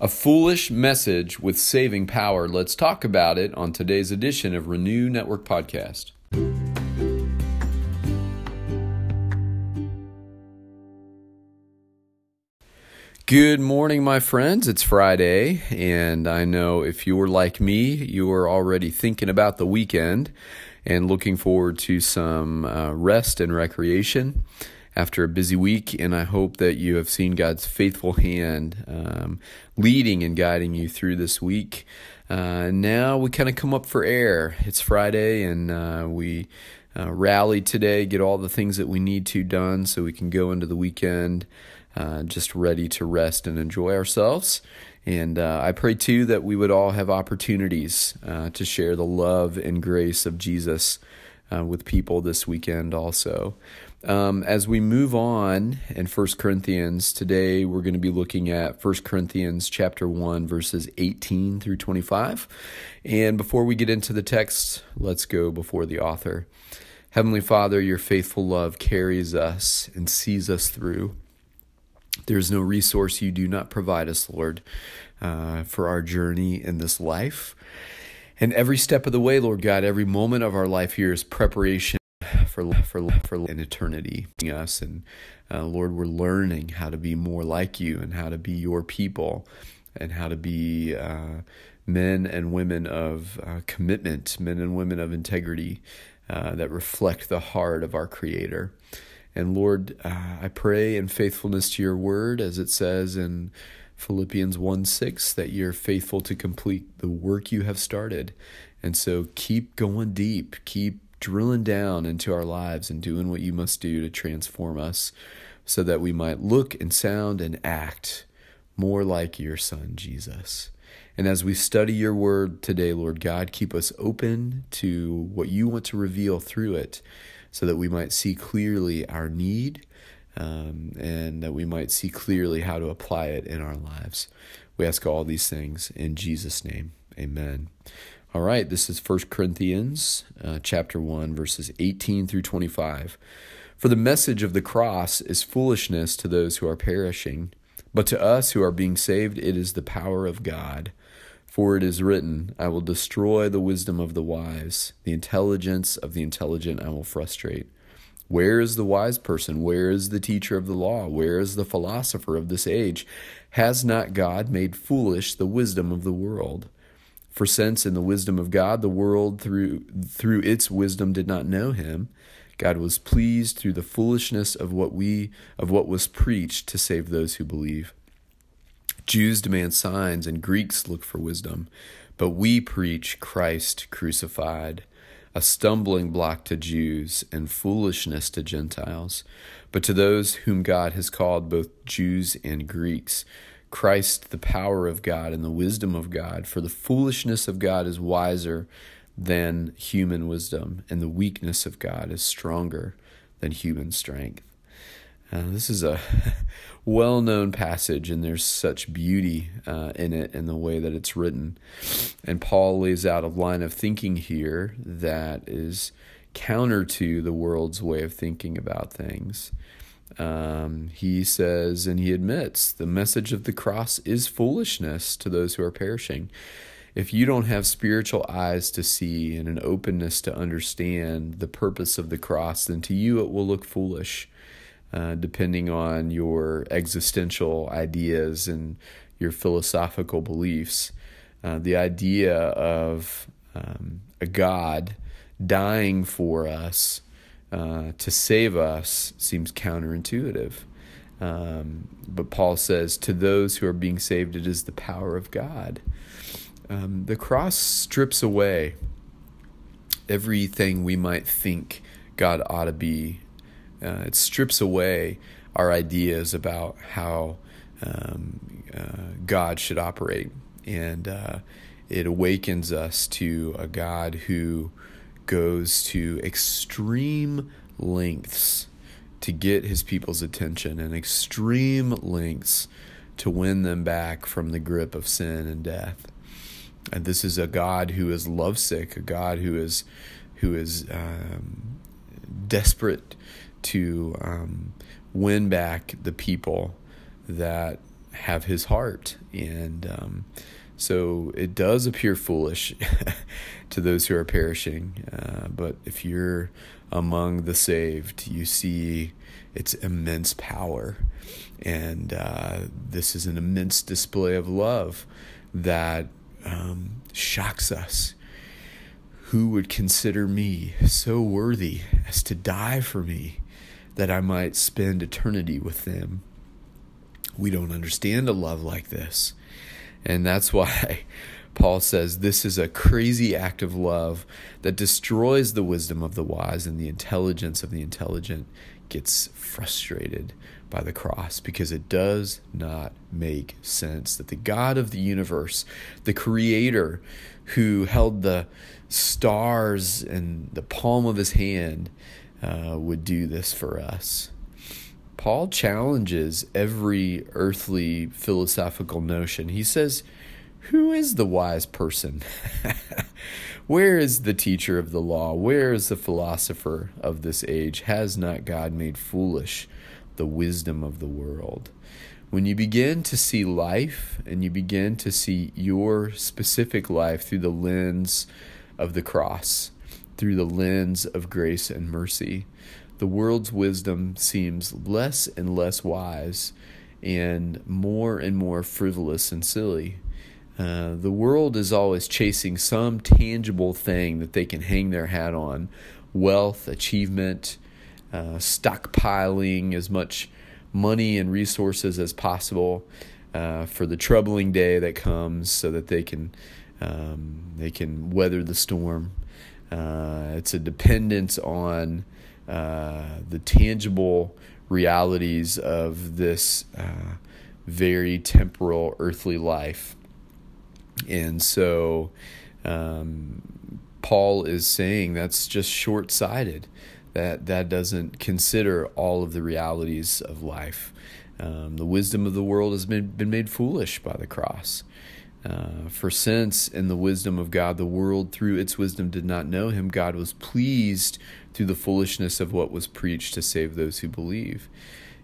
A foolish message with saving power. Let's talk about it on today's edition of Renew Network Podcast. Good morning, my friends. It's Friday, and I know if you were like me, you are already thinking about the weekend and looking forward to some uh, rest and recreation after a busy week, and I hope that you have seen God's faithful hand um, leading and guiding you through this week. Uh, now we kind of come up for air. It's Friday, and uh, we uh, rally today, get all the things that we need to done so we can go into the weekend uh, just ready to rest and enjoy ourselves. And uh, I pray too that we would all have opportunities uh, to share the love and grace of Jesus uh, with people this weekend also. Um, as we move on in 1 Corinthians, today we're going to be looking at 1 Corinthians chapter 1, verses 18 through 25. And before we get into the text, let's go before the author. Heavenly Father, your faithful love carries us and sees us through. There is no resource you do not provide us, Lord, uh, for our journey in this life. And every step of the way, Lord God, every moment of our life here is preparation for for for an eternity. Us and uh, Lord, we're learning how to be more like you and how to be your people and how to be uh, men and women of uh, commitment, men and women of integrity uh, that reflect the heart of our Creator. And Lord, uh, I pray in faithfulness to your word, as it says in Philippians 1 6, that you're faithful to complete the work you have started. And so keep going deep, keep drilling down into our lives and doing what you must do to transform us so that we might look and sound and act more like your Son, Jesus. And as we study your word today, Lord God, keep us open to what you want to reveal through it so that we might see clearly our need um, and that we might see clearly how to apply it in our lives. We ask all these things in Jesus' name. Amen. All right, this is 1 Corinthians uh, chapter 1 verses 18 through 25. For the message of the cross is foolishness to those who are perishing, but to us who are being saved it is the power of God. For it is written, I will destroy the wisdom of the wise, the intelligence of the intelligent I will frustrate. Where is the wise person? Where is the teacher of the law? Where is the philosopher of this age? Has not God made foolish the wisdom of the world? For since in the wisdom of God the world through through its wisdom did not know him, God was pleased through the foolishness of what we of what was preached to save those who believe. Jews demand signs and Greeks look for wisdom, but we preach Christ crucified, a stumbling block to Jews and foolishness to Gentiles. But to those whom God has called, both Jews and Greeks, Christ, the power of God and the wisdom of God, for the foolishness of God is wiser than human wisdom, and the weakness of God is stronger than human strength. Uh, this is a well known passage, and there's such beauty uh, in it in the way that it's written. And Paul lays out a line of thinking here that is counter to the world's way of thinking about things. Um, he says, and he admits, the message of the cross is foolishness to those who are perishing. If you don't have spiritual eyes to see and an openness to understand the purpose of the cross, then to you it will look foolish uh, depending on your existential ideas and your philosophical beliefs. Uh, the idea of um, a God dying for us uh, to save us seems counterintuitive. Um, but Paul says, to those who are being saved, it is the power of God. Um, the cross strips away everything we might think God ought to be uh, it strips away our ideas about how um, uh, God should operate, and uh, it awakens us to a God who goes to extreme lengths to get his people's attention and extreme lengths to win them back from the grip of sin and death. And this is a God who is lovesick, a God who is who is um, desperate to um, win back the people that have his heart. And um, so it does appear foolish to those who are perishing. Uh, but if you're among the saved, you see its immense power. And uh, this is an immense display of love that um, shocks us. Who would consider me so worthy as to die for me that I might spend eternity with them? We don't understand a love like this. And that's why Paul says this is a crazy act of love that destroys the wisdom of the wise and the intelligence of the intelligent gets frustrated by the cross because it does not make sense that the God of the universe, the creator who held the stars in the palm of his hand, uh, would do this for us. Paul challenges every earthly philosophical notion. He says, Who is the wise person? Where is the teacher of the law? Where is the philosopher of this age? Has not God made foolish the wisdom of the world? When you begin to see life and you begin to see your specific life through the lens of the cross, through the lens of grace and mercy, the world's wisdom seems less and less wise and more and more frivolous and silly. Uh, the world is always chasing some tangible thing that they can hang their hat on wealth, achievement, uh, stockpiling as much money and resources as possible uh, for the troubling day that comes so that they can um, they can weather the storm. Uh, it's a dependence on uh, the tangible realities of this uh, very temporal earthly life. And so um, Paul is saying that's just short sighted, that that doesn't consider all of the realities of life. Um, the wisdom of the world has been, been made foolish by the cross. Uh, for since in the wisdom of God the world through its wisdom did not know him, God was pleased through the foolishness of what was preached to save those who believe.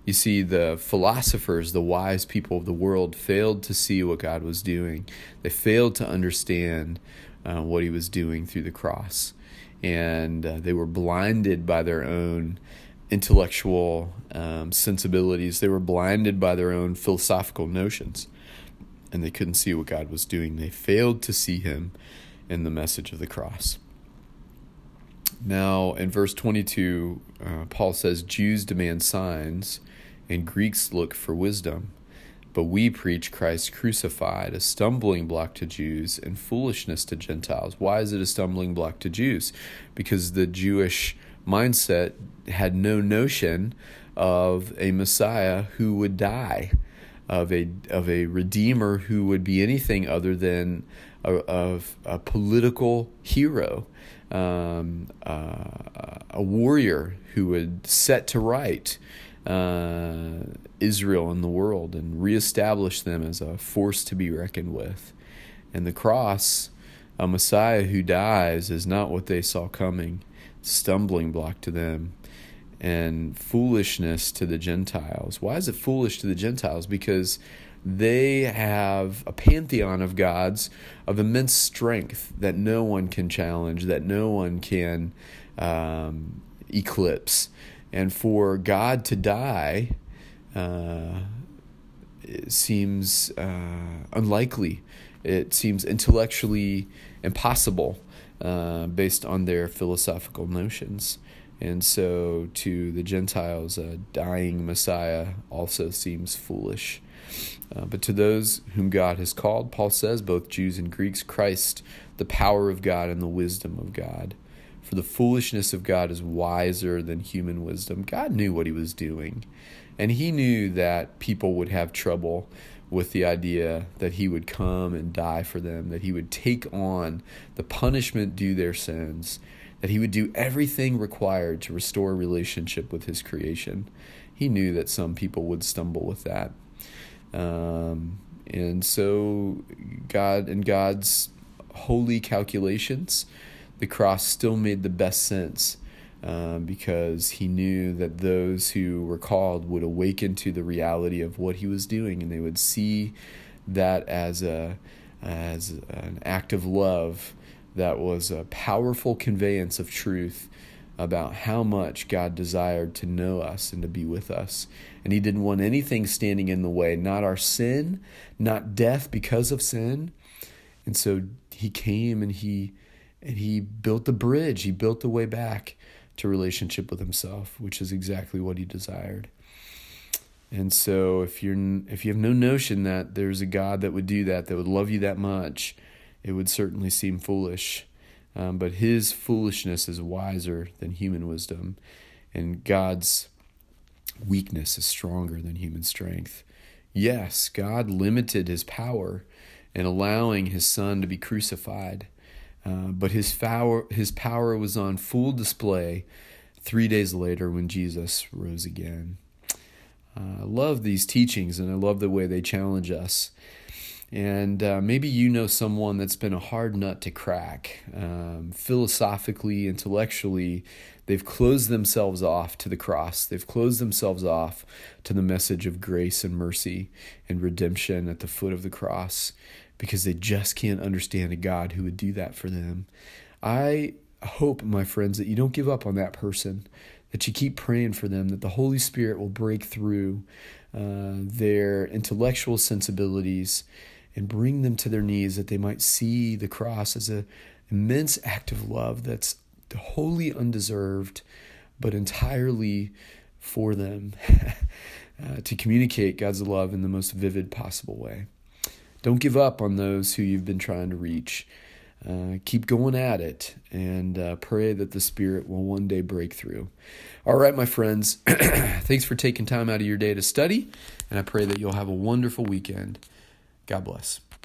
You see, the philosophers, the wise people of the world, failed to see what God was doing. They failed to understand uh, what He was doing through the cross. And uh, they were blinded by their own intellectual um, sensibilities, they were blinded by their own philosophical notions and they couldn't see what God was doing. They failed to see him in the message of the cross. Now, in verse 22, uh, Paul says, Jews demand signs, and Greeks look for wisdom. But we preach Christ crucified, a stumbling block to Jews and foolishness to Gentiles. Why is it a stumbling block to Jews? Because the Jewish mindset had no notion of a Messiah who would die of a of a redeemer who would be anything other than a, of a political hero, um, uh, a warrior who would set to right uh, Israel and the world and reestablish them as a force to be reckoned with. And the cross, a Messiah who dies, is not what they saw coming, stumbling block to them and foolishness to the Gentiles. Why is it foolish to the Gentiles? Because they have a pantheon of gods of immense strength that no one can challenge, that no one can um, eclipse. And for God to die uh, seems uh, unlikely. It seems intellectually impossible uh, based on their philosophical notions. And so to the Gentiles, a dying Messiah also seems foolish. Uh, but to those whom God has called, Paul says, both Jews and Greeks, Christ, the power of God and the wisdom of God. For the foolishness of God is wiser than human wisdom. God knew what he was doing, and he knew that people would have trouble with the idea that he would come and die for them, that he would take on the punishment due their sins, that he would do everything required to restore relationship with his creation. He knew that some people would stumble with that. Um, and so, God and God's holy calculations, the cross still made the best sense um, because he knew that those who were called would awaken to the reality of what he was doing and they would see that as a as an act of love that was a powerful conveyance of truth about how much God desired to know us and to be with us. And He didn't want anything standing in the way, not our sin, not death because of sin. And so He came and He and He built the bridge. He built the way back to relationship with Himself, which is exactly what He desired. And so if you're if you have no notion that there's a God that would do that, that would love you that much, it would certainly seem foolish. Um, but his foolishness is wiser than human wisdom, and God's weakness is stronger than human strength. Yes, God limited his power in allowing his son to be crucified, uh, but his power, his power was on full display three days later when Jesus rose again. Uh, I love these teachings and I love the way they challenge us. And uh, maybe you know someone that's been a hard nut to crack. Um, philosophically, intellectually, they've closed themselves off to the cross. They've closed themselves off to the message of grace and mercy and redemption at the foot of the cross because they just can't understand a God who would do that for them. I hope, my friends, that you don't give up on that person, that you keep praying for them, that the Holy Spirit will break through uh, their intellectual sensibilities and bring them to their knees that they might see the cross as an immense act of love that's wholly undeserved but entirely for them uh, to communicate God's love in the most vivid possible way. Don't give up on those who you've been trying to reach. Uh, keep going at it and uh, pray that the Spirit will one day break through. All right, my friends, thanks for taking time out of your day to study, and I pray that you'll have a wonderful weekend. God bless.